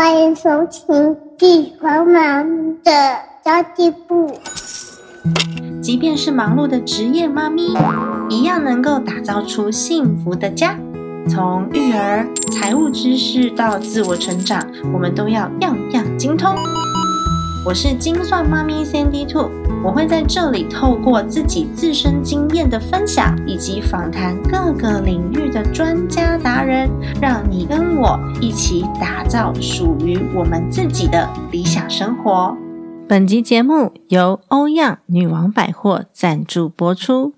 欢迎收听地方妈咪的家计部。即便是忙碌的职业妈咪，一样能够打造出幸福的家。从育儿、财务知识到自我成长，我们都要样样精通。我是精算妈咪 Sandy Two，我会在这里透过自己自身经验的分享，以及访谈各个领域的专家达人，让你跟我一起打造属于我们自己的理想生活。本集节目由欧样女王百货赞助播出。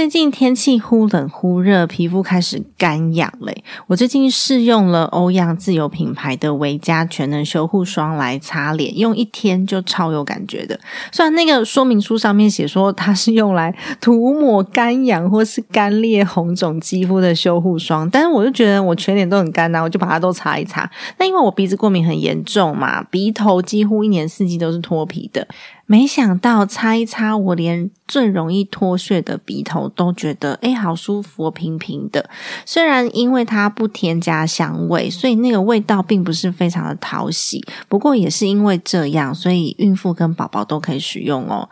最近天气忽冷忽热，皮肤开始干痒嘞。我最近试用了欧样自有品牌的维嘉全能修护霜来擦脸，用一天就超有感觉的。虽然那个说明书上面写说它是用来涂抹干痒或是干裂红肿肌肤的修护霜，但是我就觉得我全脸都很干呐，我就把它都擦一擦。那因为我鼻子过敏很严重嘛，鼻头几乎一年四季都是脱皮的。没想到擦一擦，我连最容易脱屑的鼻头都觉得哎，好舒服，平平的。虽然因为它不添加香味，所以那个味道并不是非常的讨喜。不过也是因为这样，所以孕妇跟宝宝都可以使用哦。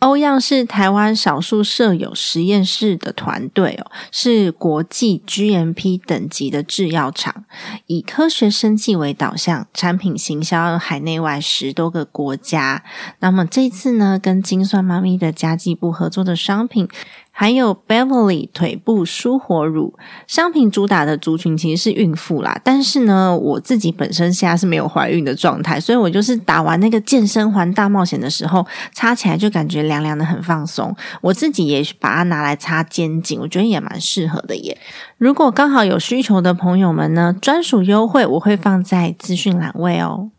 欧样是台湾少数设有实验室的团队哦，是国际 GMP 等级的制药厂，以科学生计为导向，产品行销海内外十多个国家。那么这次呢，跟精算妈咪的家计部合作的商品。还有 Beverly 腿部舒活乳商品主打的族群其实是孕妇啦，但是呢，我自己本身现在是没有怀孕的状态，所以我就是打完那个健身环大冒险的时候，擦起来就感觉凉凉的，很放松。我自己也把它拿来擦肩颈，我觉得也蛮适合的耶。如果刚好有需求的朋友们呢，专属优惠我会放在资讯栏位哦。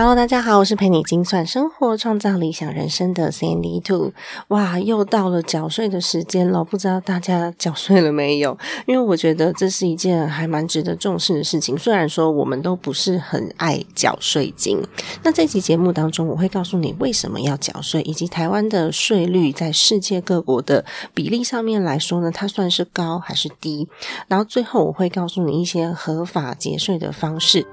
Hello，大家好，我是陪你精算生活、创造理想人生的 Sandy Two。哇，又到了缴税的时间了，不知道大家缴税了没有？因为我觉得这是一件还蛮值得重视的事情。虽然说我们都不是很爱缴税金，那这期节目当中，我会告诉你为什么要缴税，以及台湾的税率在世界各国的比例上面来说呢，它算是高还是低？然后最后我会告诉你一些合法节税的方式。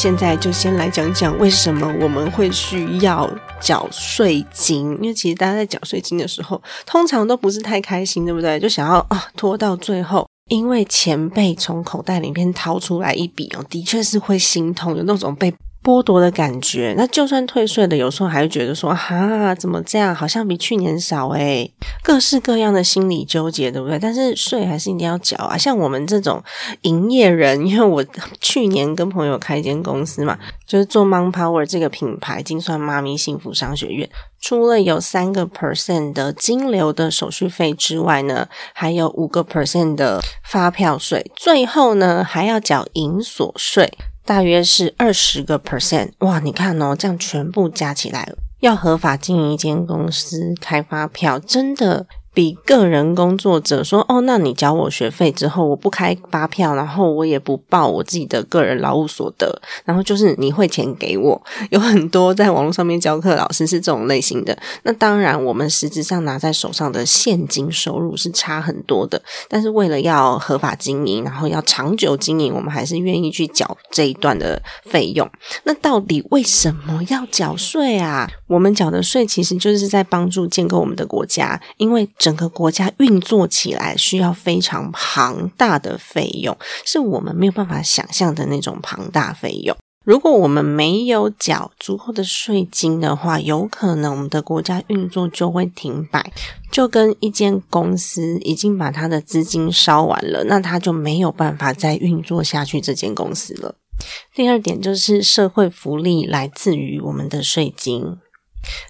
现在就先来讲讲为什么我们会需要缴税金，因为其实大家在缴税金的时候，通常都不是太开心，对不对？就想要啊拖到最后，因为钱被从口袋里面掏出来一笔哦，的确是会心痛，有那种被。剥夺的感觉，那就算退税的，有时候还会觉得说，哈，怎么这样？好像比去年少诶各式各样的心理纠结，对不对？但是税还是一定要缴啊。像我们这种营业人，因为我去年跟朋友开一间公司嘛，就是做 Mon Power 这个品牌，精算妈咪幸福商学院，除了有三个 percent 的金流的手续费之外呢，还有五个 percent 的发票税，最后呢还要缴营所税。大约是二十个 percent，哇！你看哦，这样全部加起来，要合法经营一间公司开发票，真的。比个人工作者说哦，那你缴我学费之后，我不开发票，然后我也不报我自己的个人劳务所得，然后就是你汇钱给我。有很多在网络上面教课老师是这种类型的。那当然，我们实质上拿在手上的现金收入是差很多的。但是为了要合法经营，然后要长久经营，我们还是愿意去缴这一段的费用。那到底为什么要缴税啊？我们缴的税其实就是在帮助建构我们的国家，因为。整个国家运作起来需要非常庞大的费用，是我们没有办法想象的那种庞大费用。如果我们没有缴足够的税金的话，有可能我们的国家运作就会停摆，就跟一间公司已经把它的资金烧完了，那它就没有办法再运作下去这间公司了。第二点就是社会福利来自于我们的税金。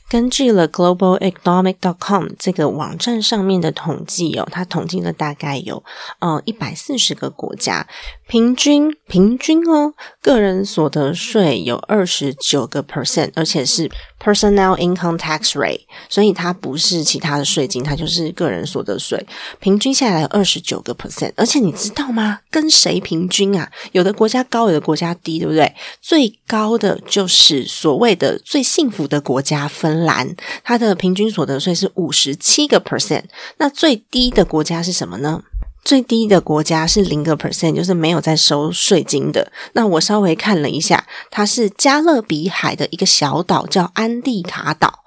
根据了 GlobalEconomic.com 这个网站上面的统计哦，它统计了大概有呃一百四十个国家，平均平均哦，个人所得税有二十九个 percent，而且是 Personal Income Tax Rate，所以它不是其他的税金，它就是个人所得税，平均下来二十九个 percent，而且你知道吗？跟谁平均啊？有的国家高，有的国家低，对不对？最高的就是所谓的最幸福的国家加芬兰，它的平均所得税是五十七个 percent。那最低的国家是什么呢？最低的国家是零个 percent，就是没有在收税金的。那我稍微看了一下，它是加勒比海的一个小岛，叫安蒂卡岛。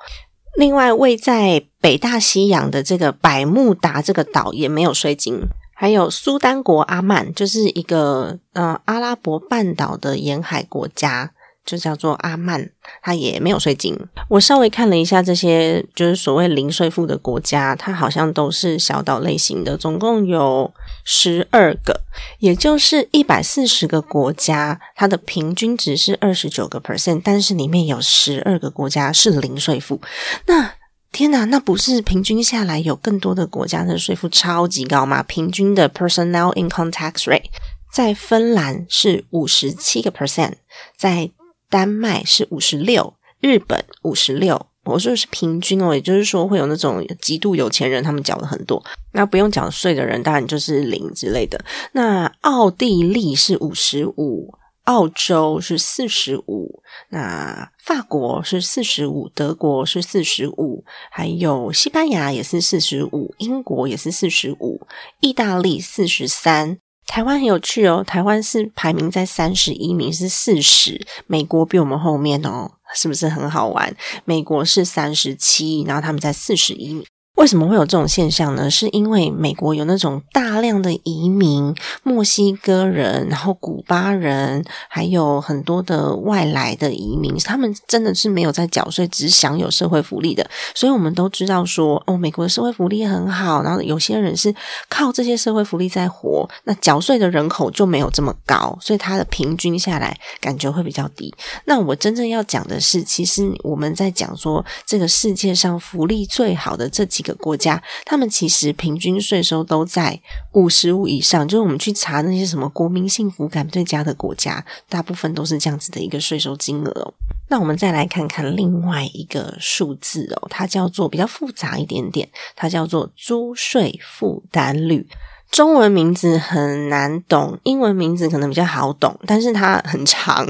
另外，位在北大西洋的这个百慕达这个岛也没有税金。还有苏丹国阿曼，就是一个呃阿拉伯半岛的沿海国家。就叫做阿曼，它也没有税金。我稍微看了一下这些，就是所谓零税负的国家，它好像都是小岛类型的，总共有十二个，也就是一百四十个国家，它的平均值是二十九个 percent，但是里面有十二个国家是零税负。那天哪，那不是平均下来有更多的国家的税负超级高吗？平均的 personal income tax rate 在芬兰是五十七个 percent，在丹麦是五十六，日本五十六，我说的是平均哦，也就是说会有那种极度有钱人，他们缴了很多，那不用缴税的人当然就是零之类的。那奥地利是五十五，澳洲是四十五，那法国是四十五，德国是四十五，还有西班牙也是四十五，英国也是四十五，意大利四十三。台湾很有趣哦，台湾是排名在三十一名，是四十，美国比我们后面哦，是不是很好玩？美国是三十七，然后他们在四十一名。为什么会有这种现象呢？是因为美国有那种大量的移民，墨西哥人，然后古巴人，还有很多的外来的移民，他们真的是没有在缴税，只享有社会福利的。所以我们都知道说，哦，美国的社会福利很好，然后有些人是靠这些社会福利在活，那缴税的人口就没有这么高，所以它的平均下来感觉会比较低。那我真正要讲的是，其实我们在讲说，这个世界上福利最好的这几个。国家，他们其实平均税收都在五十五以上。就是我们去查那些什么国民幸福感最佳的国家，大部分都是这样子的一个税收金额。那我们再来看看另外一个数字哦，它叫做比较复杂一点点，它叫做租税负担率。中文名字很难懂，英文名字可能比较好懂，但是它很长，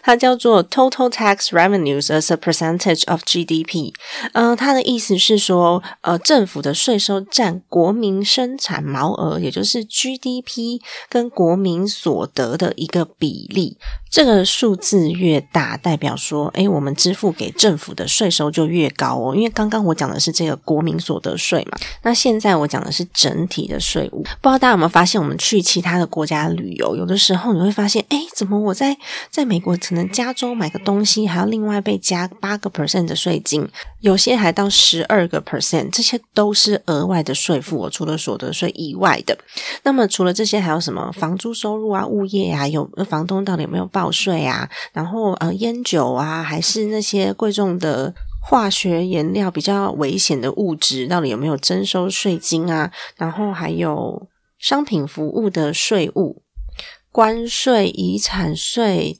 它叫做 Total Tax Revenues as a Percentage of GDP。呃，它的意思是说，呃，政府的税收占国民生产毛额，也就是 GDP 跟国民所得的一个比例。这个数字越大，代表说，诶，我们支付给政府的税收就越高哦。因为刚刚我讲的是这个国民所得税嘛，那现在我讲的是整体的税务。不知道大家有没有发现，我们去其他的国家旅游，有的时候你会发现，诶，怎么我在在美国可能加州买个东西，还要另外被加八个 percent 的税金，有些还到十二个 percent，这些都是额外的税负，除了所得税以外的。那么除了这些，还有什么房租收入啊、物业啊？有房东到底有没有报？税啊，然后呃，烟酒啊，还是那些贵重的化学颜料、比较危险的物质，到底有没有征收税金啊？然后还有商品服务的税务、关税、遗产税、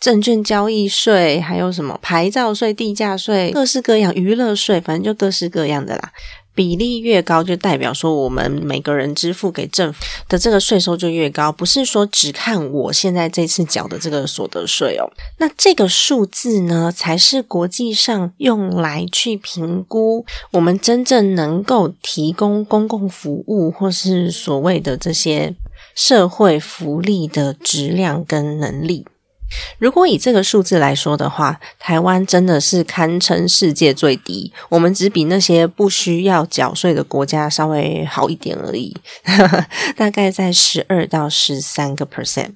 证券交易税，还有什么牌照税、地价税，各式各样娱乐税，反正就各式各样的啦。比例越高，就代表说我们每个人支付给政府的这个税收就越高，不是说只看我现在这次缴的这个所得税哦。那这个数字呢，才是国际上用来去评估我们真正能够提供公共服务或是所谓的这些社会福利的质量跟能力。如果以这个数字来说的话，台湾真的是堪称世界最低。我们只比那些不需要缴税的国家稍微好一点而已，大概在十二到十三个 percent。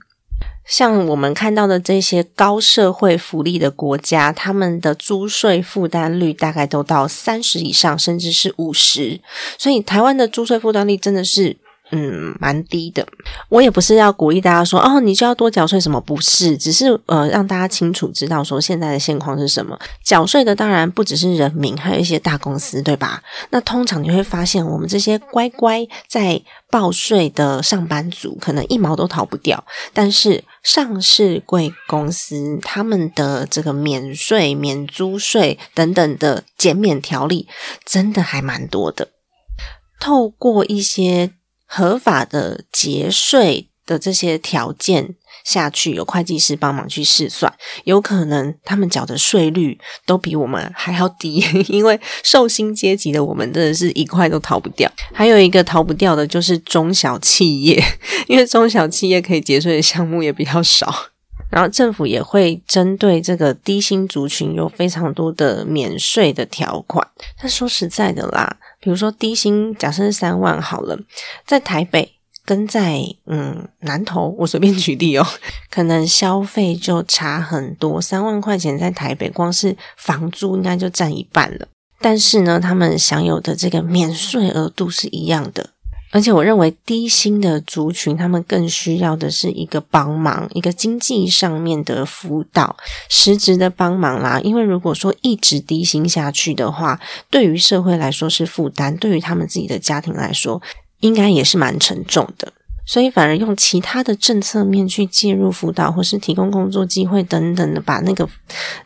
像我们看到的这些高社会福利的国家，他们的租税负担率大概都到三十以上，甚至是五十。所以台湾的租税负担率真的是。嗯，蛮低的。我也不是要鼓励大家说哦，你就要多缴税什么，不是，只是呃，让大家清楚知道说现在的现况是什么。缴税的当然不只是人民，还有一些大公司，对吧？那通常你会发现，我们这些乖乖在报税的上班族，可能一毛都逃不掉。但是上市贵公司他们的这个免税、免租税等等的减免条例，真的还蛮多的。透过一些合法的节税的这些条件下去，有会计师帮忙去试算，有可能他们缴的税率都比我们还要低，因为寿星阶级的我们真的是一块都逃不掉。还有一个逃不掉的就是中小企业，因为中小企业可以节税的项目也比较少。然后政府也会针对这个低薪族群有非常多的免税的条款。但说实在的啦，比如说低薪，假设是三万好了，在台北跟在嗯南投，我随便举例哦，可能消费就差很多。三万块钱在台北，光是房租应该就占一半了。但是呢，他们享有的这个免税额度是一样的。而且我认为低薪的族群，他们更需要的是一个帮忙，一个经济上面的辅导，实质的帮忙啦。因为如果说一直低薪下去的话，对于社会来说是负担，对于他们自己的家庭来说，应该也是蛮沉重的。所以反而用其他的政策面去介入辅导，或是提供工作机会等等的，把那个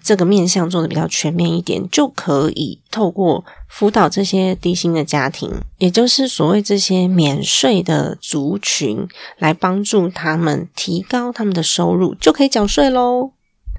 这个面向做的比较全面一点，就可以透过辅导这些低薪的家庭，也就是所谓这些免税的族群，来帮助他们提高他们的收入，就可以缴税喽。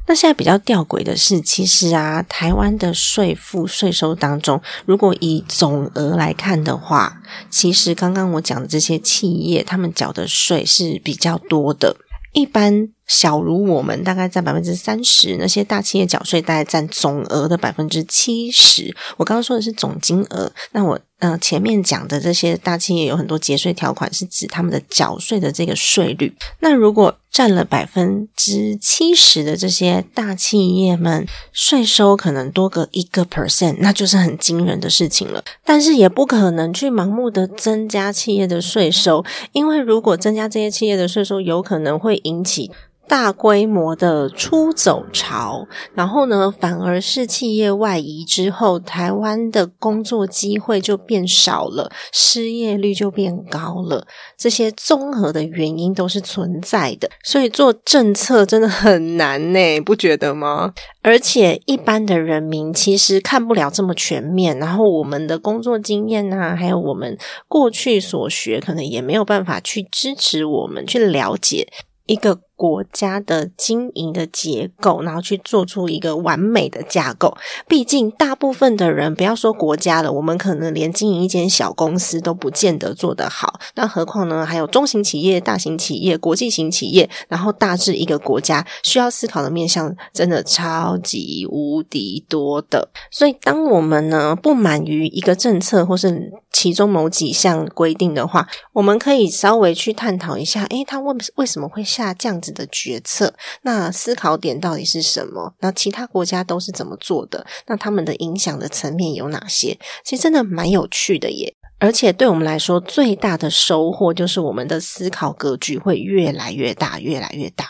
那现在比较吊诡的是，其实啊，台湾的税负税收当中，如果以总额来看的话，其实刚刚我讲的这些企业，他们缴的税是比较多的。一般小如我们，大概占百分之三十；那些大企业缴税大概占总额的百分之七十。我刚刚说的是总金额，那我。嗯，前面讲的这些大企业有很多节税条款，是指他们的缴税的这个税率。那如果占了百分之七十的这些大企业们，税收可能多个一个 percent，那就是很惊人的事情了。但是也不可能去盲目的增加企业的税收，因为如果增加这些企业的税收，有可能会引起。大规模的出走潮，然后呢，反而是企业外移之后，台湾的工作机会就变少了，失业率就变高了。这些综合的原因都是存在的，所以做政策真的很难呢，不觉得吗？而且一般的人民其实看不了这么全面，然后我们的工作经验啊，还有我们过去所学，可能也没有办法去支持我们去了解一个。国家的经营的结构，然后去做出一个完美的架构。毕竟，大部分的人不要说国家了，我们可能连经营一间小公司都不见得做得好。那何况呢？还有中型企业、大型企业、国际型企业，然后大致一个国家需要思考的面向，真的超级无敌多的。所以，当我们呢不满于一个政策或是其中某几项规定的话，我们可以稍微去探讨一下：诶，它为为什么会下降子？的决策，那思考点到底是什么？那其他国家都是怎么做的？那他们的影响的层面有哪些？其实真的蛮有趣的耶！而且对我们来说，最大的收获就是我们的思考格局会越来越大，越来越大，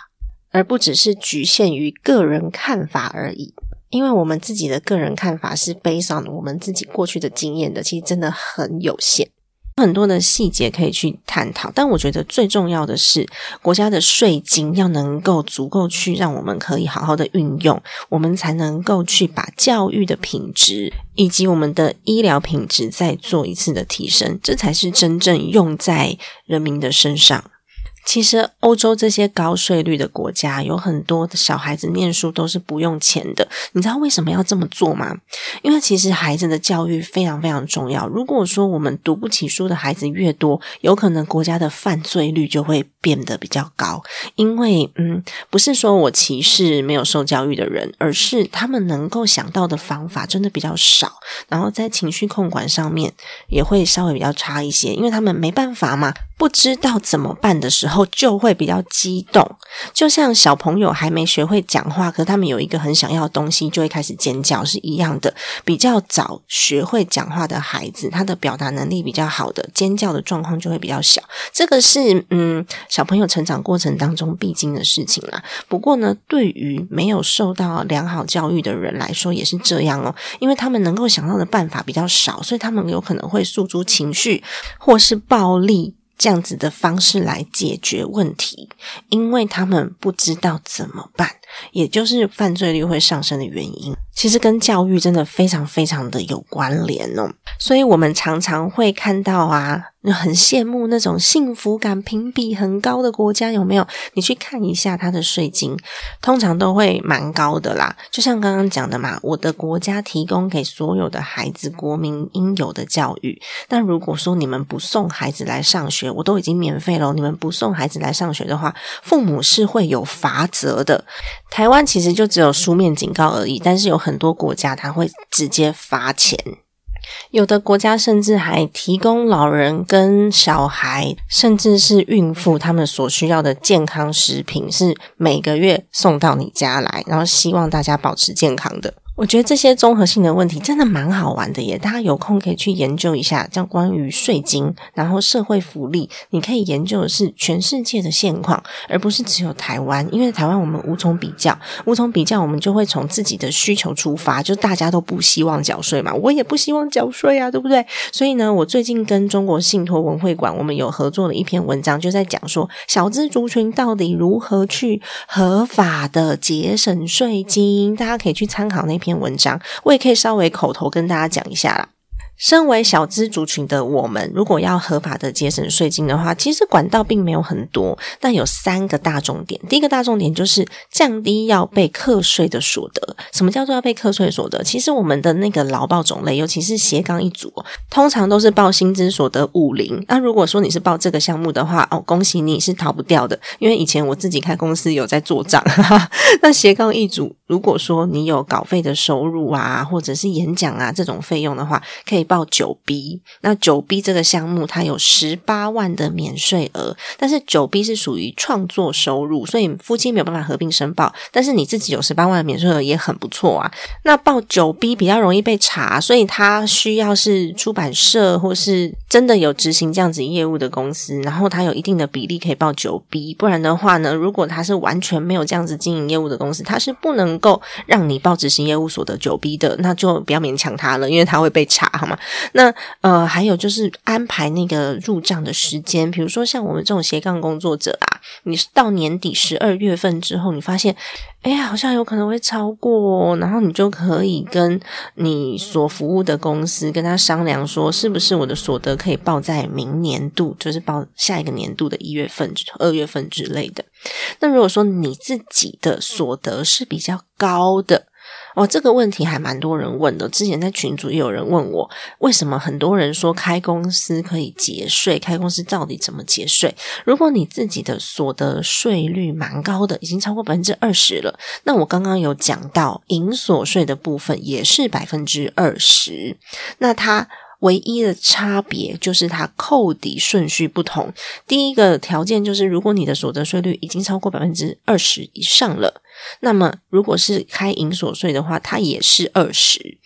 而不只是局限于个人看法而已。因为我们自己的个人看法是背上我们自己过去的经验的，其实真的很有限。很多的细节可以去探讨，但我觉得最重要的是，国家的税金要能够足够去让我们可以好好的运用，我们才能够去把教育的品质以及我们的医疗品质再做一次的提升，这才是真正用在人民的身上。其实，欧洲这些高税率的国家，有很多的小孩子念书都是不用钱的。你知道为什么要这么做吗？因为其实孩子的教育非常非常重要。如果说我们读不起书的孩子越多，有可能国家的犯罪率就会变得比较高。因为，嗯，不是说我歧视没有受教育的人，而是他们能够想到的方法真的比较少，然后在情绪控管上面也会稍微比较差一些，因为他们没办法嘛。不知道怎么办的时候，就会比较激动，就像小朋友还没学会讲话，可他们有一个很想要的东西，就会开始尖叫，是一样的。比较早学会讲话的孩子，他的表达能力比较好的，尖叫的状况就会比较小。这个是嗯，小朋友成长过程当中必经的事情啦。不过呢，对于没有受到良好教育的人来说，也是这样哦，因为他们能够想到的办法比较少，所以他们有可能会诉诸情绪或是暴力。这样子的方式来解决问题，因为他们不知道怎么办，也就是犯罪率会上升的原因。其实跟教育真的非常非常的有关联哦，所以我们常常会看到啊，很羡慕那种幸福感评比很高的国家，有没有？你去看一下它的税金，通常都会蛮高的啦。就像刚刚讲的嘛，我的国家提供给所有的孩子国民应有的教育，但如果说你们不送孩子来上学，我都已经免费了，你们不送孩子来上学的话，父母是会有罚则的。台湾其实就只有书面警告而已，但是有。很多国家他会直接发钱，有的国家甚至还提供老人跟小孩，甚至是孕妇他们所需要的健康食品，是每个月送到你家来，然后希望大家保持健康的。我觉得这些综合性的问题真的蛮好玩的耶，大家有空可以去研究一下，像关于税金，然后社会福利，你可以研究的是全世界的现况，而不是只有台湾，因为台湾我们无从比较，无从比较，我们就会从自己的需求出发，就大家都不希望缴税嘛，我也不希望缴税啊，对不对？所以呢，我最近跟中国信托文会馆，我们有合作的一篇文章，就在讲说小资族群到底如何去合法的节省税金，大家可以去参考那。篇文章，我也可以稍微口头跟大家讲一下啦。身为小资族群的我们，如果要合法的节省税金的话，其实管道并没有很多，但有三个大重点。第一个大重点就是降低要被课税的所得。什么叫做要被课税所得？其实我们的那个劳报种类，尤其是斜杠一族，通常都是报薪资所得五零。那如果说你是报这个项目的话，哦，恭喜你是逃不掉的，因为以前我自己开公司有在做账。那斜杠一族，如果说你有稿费的收入啊，或者是演讲啊这种费用的话，可以。报九 B，那九 B 这个项目它有十八万的免税额，但是九 B 是属于创作收入，所以夫妻没有办法合并申报。但是你自己有十八万的免税额也很不错啊。那报九 B 比较容易被查，所以它需要是出版社或是真的有执行这样子业务的公司，然后它有一定的比例可以报九 B。不然的话呢，如果它是完全没有这样子经营业务的公司，它是不能够让你报执行业务所得九 B 的，那就不要勉强他了，因为他会被查，好吗？那呃，还有就是安排那个入账的时间，比如说像我们这种斜杠工作者啊，你到年底十二月份之后，你发现，哎呀，好像有可能会超过，然后你就可以跟你所服务的公司跟他商量说，是不是我的所得可以报在明年度，就是报下一个年度的一月份、二月份之类的。那如果说你自己的所得是比较高的，哦，这个问题还蛮多人问的。之前在群组也有人问我，为什么很多人说开公司可以节税？开公司到底怎么节税？如果你自己的所得税率蛮高的，已经超过百分之二十了，那我刚刚有讲到营所税的部分也是百分之二十，那它。唯一的差别就是它扣抵顺序不同。第一个条件就是，如果你的所得税率已经超过百分之二十以上了，那么如果是开营所税的话，它也是二十，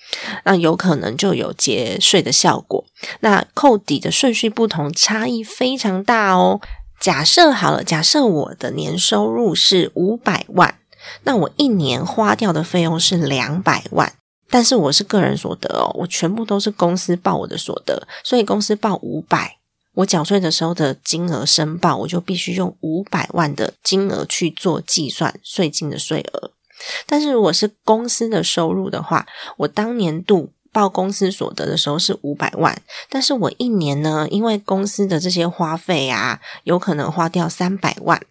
那有可能就有节税的效果。那扣抵的顺序不同，差异非常大哦。假设好了，假设我的年收入是五百万，那我一年花掉的费用是两百万。但是我是个人所得哦，我全部都是公司报我的所得，所以公司报五百，我缴税的时候的金额申报，我就必须用五百万的金额去做计算税金的税额。但是如果是公司的收入的话，我当年度报公司所得的时候是五百万，但是我一年呢，因为公司的这些花费啊，有可能花掉三百万，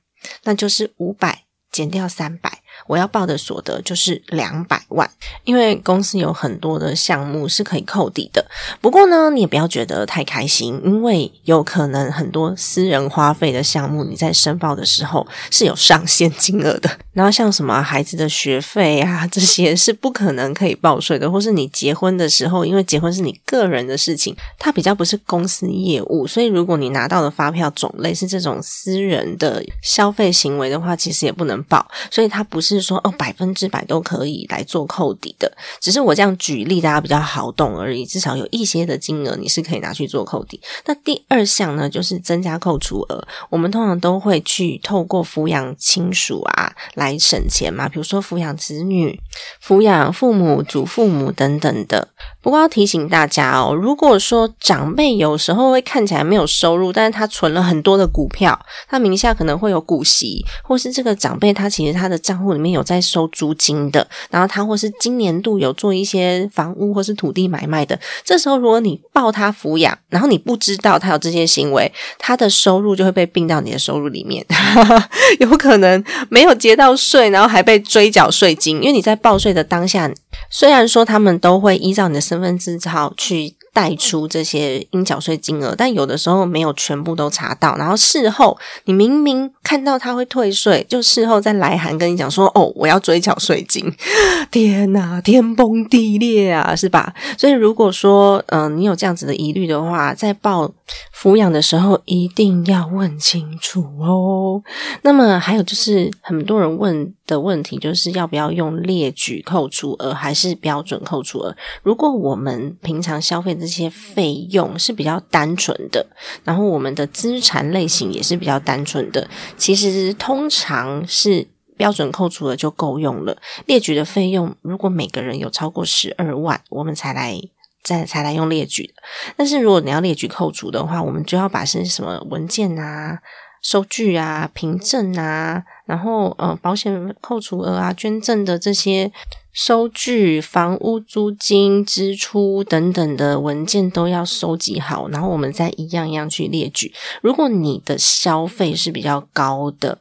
那就是五百。减掉三百。我要报的所得就是两百万，因为公司有很多的项目是可以扣抵的。不过呢，你也不要觉得太开心，因为有可能很多私人花费的项目，你在申报的时候是有上限金额的。然后像什么孩子的学费啊，这些是不可能可以报税的。或是你结婚的时候，因为结婚是你个人的事情，它比较不是公司业务，所以如果你拿到的发票种类是这种私人的消费行为的话，其实也不能报。所以它不是。是说哦，百分之百都可以来做扣抵的，只是我这样举例，大家比较好懂而已。至少有一些的金额你是可以拿去做扣抵。那第二项呢，就是增加扣除额。我们通常都会去透过抚养亲属啊来省钱嘛，比如说抚养子女、抚养父母、祖父母等等的。不过要提醒大家哦，如果说长辈有时候会看起来没有收入，但是他存了很多的股票，他名下可能会有股息，或是这个长辈他其实他的账户里面有在收租金的，然后他或是今年度有做一些房屋或是土地买卖的，这时候如果你报他抚养，然后你不知道他有这些行为，他的收入就会被并到你的收入里面，有可能没有结到税，然后还被追缴税金，因为你在报税的当下。虽然说他们都会依照你的身份证号去带出这些应缴税金额，但有的时候没有全部都查到，然后事后你明明看到他会退税，就事后再来函跟你讲说：“哦，我要追缴税金。” 天哪，天崩地裂啊，是吧？所以如果说嗯，你有这样子的疑虑的话，在报抚养的时候一定要问清楚哦。那么还有就是很多人问的问题，就是要不要用列举扣除额？还是标准扣除额。如果我们平常消费这些费用是比较单纯的，然后我们的资产类型也是比较单纯的，其实通常是标准扣除额就够用了。列举的费用，如果每个人有超过十二万，我们才来再才来用列举。但是如果你要列举扣除的话，我们就要把是什么文件啊。收据啊、凭证啊，然后呃，保险扣除额啊、捐赠的这些收据、房屋租金支出等等的文件都要收集好，然后我们再一样一样去列举。如果你的消费是比较高的，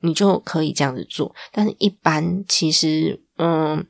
你就可以这样子做。但是，一般其实，嗯，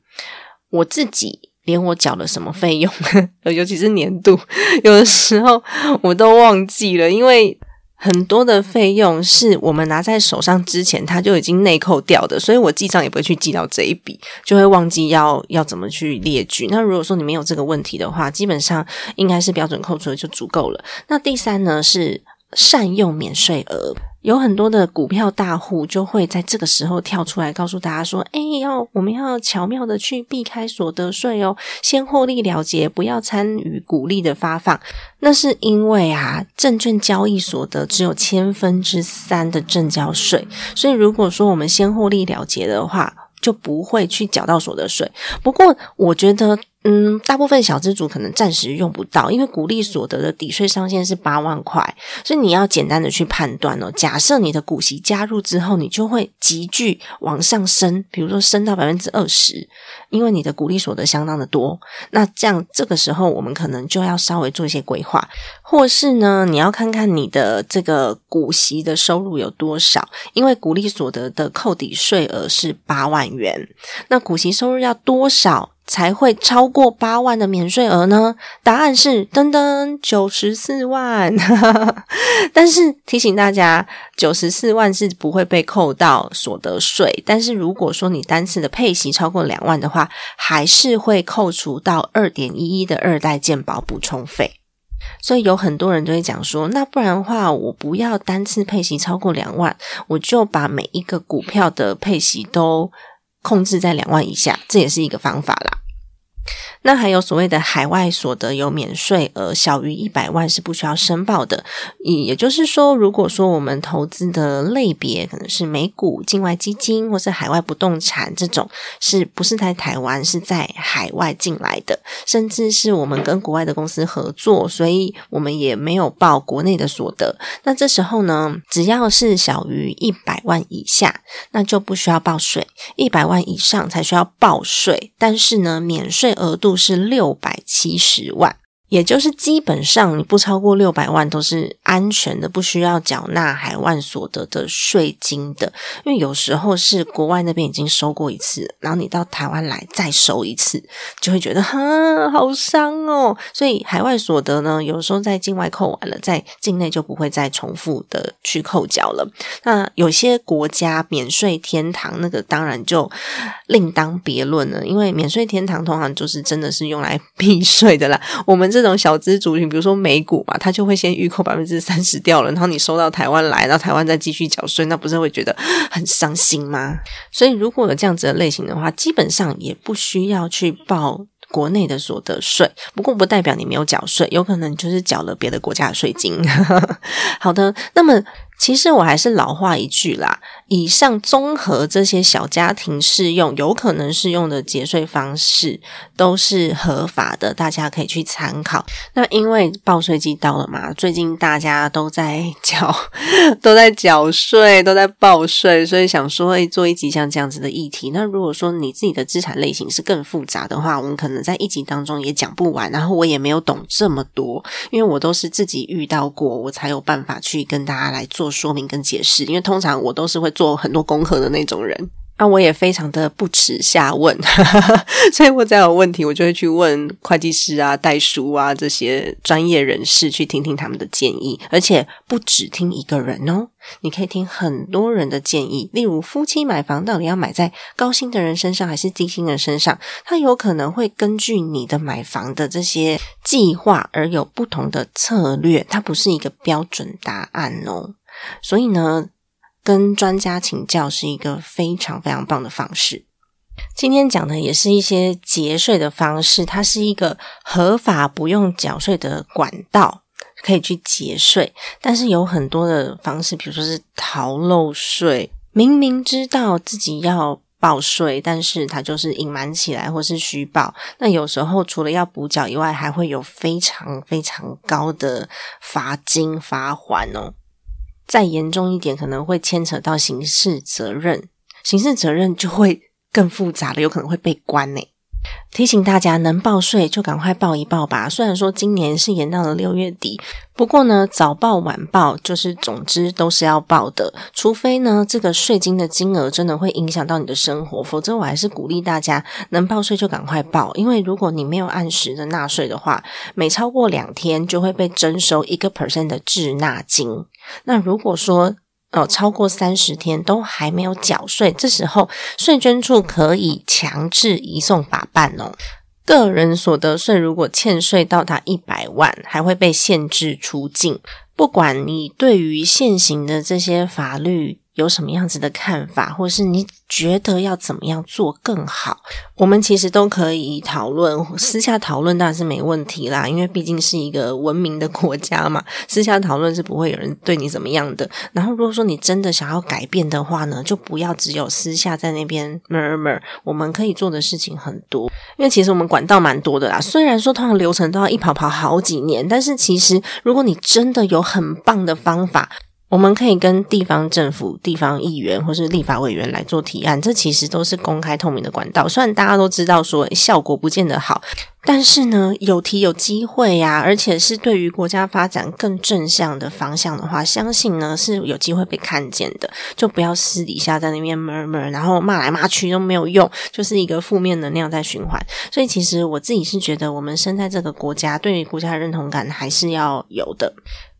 我自己连我缴了什么费用，尤其是年度，有的时候我都忘记了，因为。很多的费用是我们拿在手上之前，它就已经内扣掉的，所以我记账也不会去记到这一笔，就会忘记要要怎么去列举。那如果说你没有这个问题的话，基本上应该是标准扣除就足够了。那第三呢是善用免税额。有很多的股票大户就会在这个时候跳出来告诉大家说：“哎，要我们要巧妙的去避开所得税哦，先获利了结，不要参与股利的发放。那是因为啊，证券交易所得只有千分之三的正交税，所以如果说我们先获利了结的话，就不会去缴到所得税。不过，我觉得。”嗯，大部分小资主可能暂时用不到，因为股利所得的抵税上限是八万块，所以你要简单的去判断哦。假设你的股息加入之后，你就会急剧往上升，比如说升到百分之二十，因为你的股利所得相当的多。那这样这个时候，我们可能就要稍微做一些规划，或是呢，你要看看你的这个股息的收入有多少，因为股利所得的扣抵税额是八万元，那股息收入要多少？才会超过八万的免税额呢？答案是噔噔九十四万。但是提醒大家，九十四万是不会被扣到所得税。但是如果说你单次的配息超过两万的话，还是会扣除到二点一一的二代健保补充费。所以有很多人都会讲说，那不然的话，我不要单次配息超过两万，我就把每一个股票的配息都。控制在两万以下，这也是一个方法啦。那还有所谓的海外所得有免税额，小于一百万是不需要申报的。也也就是说，如果说我们投资的类别可能是美股、境外基金或是海外不动产这种，是不是在台湾是在海外进来的，甚至是我们跟国外的公司合作，所以我们也没有报国内的所得。那这时候呢，只要是小于一百万以下，那就不需要报税；一百万以上才需要报税。但是呢，免税额度。是六百七十万，也就是基本上你不超过六百万都是安全的，不需要缴纳海外所得的税金的。因为有时候是国外那边已经收过一次，然后你到台湾来再收一次，就会觉得哈好伤哦。所以海外所得呢，有时候在境外扣完了，在境内就不会再重复的去扣缴了。那有些国家免税天堂，那个当然就另当别论了。因为免税天堂通常就是真的是用来避税的啦。我们这这种小资族群，比如说美股嘛，他就会先预扣百分之三十掉了，然后你收到台湾来，然后台湾再继续缴税，那不是会觉得很伤心吗？所以如果有这样子的类型的话，基本上也不需要去报国内的所得税。不过不代表你没有缴税，有可能就是缴了别的国家的税金。好的，那么。其实我还是老话一句啦，以上综合这些小家庭适用、有可能适用的节税方式都是合法的，大家可以去参考。那因为报税季到了嘛，最近大家都在缴、都在缴税、都在报税，所以想说会做一集像这样子的议题。那如果说你自己的资产类型是更复杂的话，我们可能在一集当中也讲不完。然后我也没有懂这么多，因为我都是自己遇到过，我才有办法去跟大家来做。说明跟解释，因为通常我都是会做很多功课的那种人。那我也非常的不耻下问，所以我只要有问题，我就会去问会计师啊、代书啊这些专业人士，去听听他们的建议。而且不只听一个人哦，你可以听很多人的建议。例如，夫妻买房到底要买在高薪的人身上还是低薪人身上？他有可能会根据你的买房的这些计划而有不同的策略，它不是一个标准答案哦。所以呢，跟专家请教是一个非常非常棒的方式。今天讲的也是一些节税的方式，它是一个合法不用缴税的管道，可以去节税。但是有很多的方式，比如说是逃漏税，明明知道自己要报税，但是他就是隐瞒起来，或是虚报。那有时候除了要补缴以外，还会有非常非常高的罚金罚款哦。再严重一点，可能会牵扯到刑事责任，刑事责任就会更复杂了，有可能会被关呢。提醒大家，能报税就赶快报一报吧。虽然说今年是延到了六月底，不过呢，早报晚报就是总之都是要报的。除非呢，这个税金的金额真的会影响到你的生活，否则我还是鼓励大家能报税就赶快报。因为如果你没有按时的纳税的话，每超过两天就会被征收一个 percent 的滞纳金。那如果说，呃，超过三十天都还没有缴税，这时候税捐处可以强制移送法办哦。个人所得税如果欠税到达一百万，还会被限制出境。不管你对于现行的这些法律。有什么样子的看法，或者是你觉得要怎么样做更好？我们其实都可以讨论，私下讨论当然是没问题啦，因为毕竟是一个文明的国家嘛，私下讨论是不会有人对你怎么样的。然后，如果说你真的想要改变的话呢，就不要只有私下在那边 murmur。我们可以做的事情很多，因为其实我们管道蛮多的啦。虽然说通常流程都要一跑跑好几年，但是其实如果你真的有很棒的方法。我们可以跟地方政府、地方议员或是立法委员来做提案，这其实都是公开透明的管道。虽然大家都知道说效果不见得好，但是呢，有提有机会呀，而且是对于国家发展更正向的方向的话，相信呢是有机会被看见的。就不要私底下在那边 murmur，然后骂来骂去都没有用，就是一个负面能量在循环。所以，其实我自己是觉得，我们生在这个国家，对于国家的认同感还是要有的。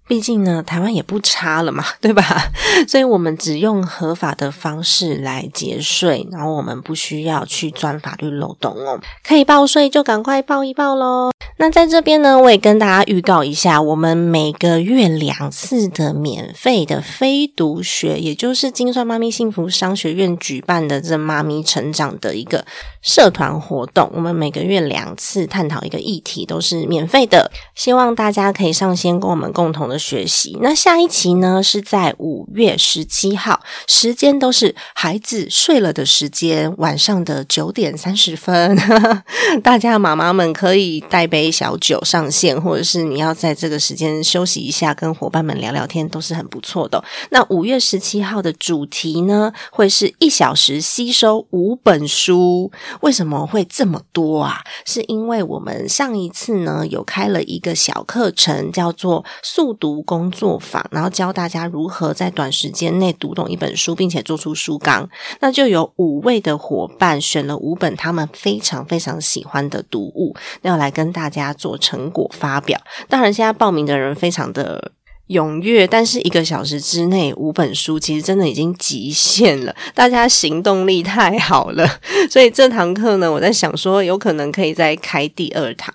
毕竟呢，台湾也不差了嘛，对吧？所以我们只用合法的方式来节税，然后我们不需要去钻法律漏洞哦。可以报税就赶快报一报喽。那在这边呢，我也跟大家预告一下，我们每个月两次的免费的非读学，也就是金算妈咪幸福商学院举办的这妈咪成长的一个社团活动。我们每个月两次探讨一个议题，都是免费的，希望大家可以上线跟我们共同的。学习那下一期呢是在五月十七号，时间都是孩子睡了的时间，晚上的九点三十分。大家妈妈们可以带杯小酒上线，或者是你要在这个时间休息一下，跟伙伴们聊聊天，都是很不错的。那五月十七号的主题呢，会是一小时吸收五本书。为什么会这么多啊？是因为我们上一次呢有开了一个小课程，叫做速读工作坊，然后教大家如何在短时间内读懂一本书，并且做出书纲。那就有五位的伙伴选了五本他们非常非常喜欢的读物，要来跟大家做成果发表。当然，现在报名的人非常的踊跃，但是一个小时之内五本书其实真的已经极限了。大家行动力太好了，所以这堂课呢，我在想说，有可能可以再开第二堂。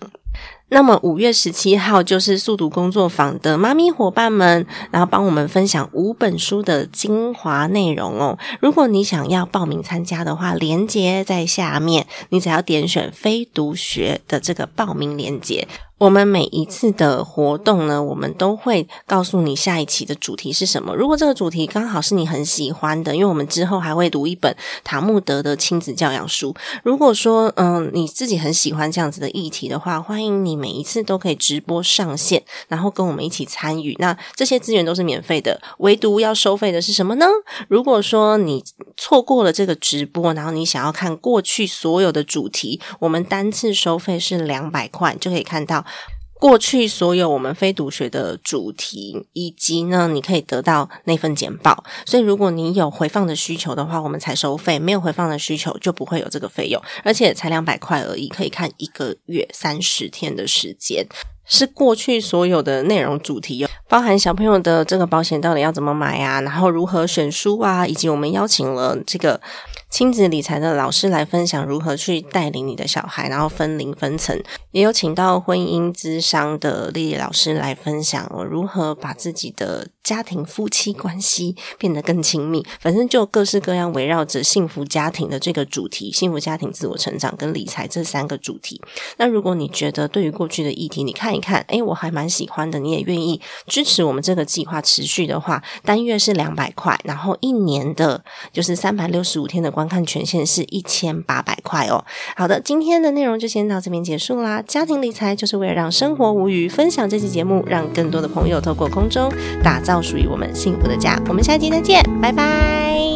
那么五月十七号就是速读工作坊的妈咪伙伴们，然后帮我们分享五本书的精华内容哦。如果你想要报名参加的话，链接在下面，你只要点选非读学的这个报名链接。我们每一次的活动呢，我们都会告诉你下一期的主题是什么。如果这个主题刚好是你很喜欢的，因为我们之后还会读一本塔木德的亲子教养书。如果说嗯你自己很喜欢这样子的议题的话，欢迎你每一次都可以直播上线，然后跟我们一起参与。那这些资源都是免费的，唯独要收费的是什么呢？如果说你错过了这个直播，然后你想要看过去所有的主题，我们单次收费是两百块，就可以看到。过去所有我们非读学的主题，以及呢，你可以得到那份简报。所以，如果你有回放的需求的话，我们才收费；没有回放的需求，就不会有这个费用。而且才两百块而已，可以看一个月三十天的时间。是过去所有的内容主题，包含小朋友的这个保险到底要怎么买啊，然后如何选书啊，以及我们邀请了这个。亲子理财的老师来分享如何去带领你的小孩，然后分龄分层，也有请到婚姻之商的丽丽老师来分享我如何把自己的家庭夫妻关系 变得更亲密。反正就各式各样围绕着幸福家庭的这个主题，幸福家庭、自我成长跟理财这三个主题。那如果你觉得对于过去的议题，你看一看，诶，我还蛮喜欢的，你也愿意支持我们这个计划持续的话，单月是两百块，然后一年的就是三百六十五天的观。看权限是一千八百块哦。好的，今天的内容就先到这边结束啦。家庭理财就是为了让生活无余，分享这期节目，让更多的朋友透过空中打造属于我们幸福的家。我们下期再见，拜拜。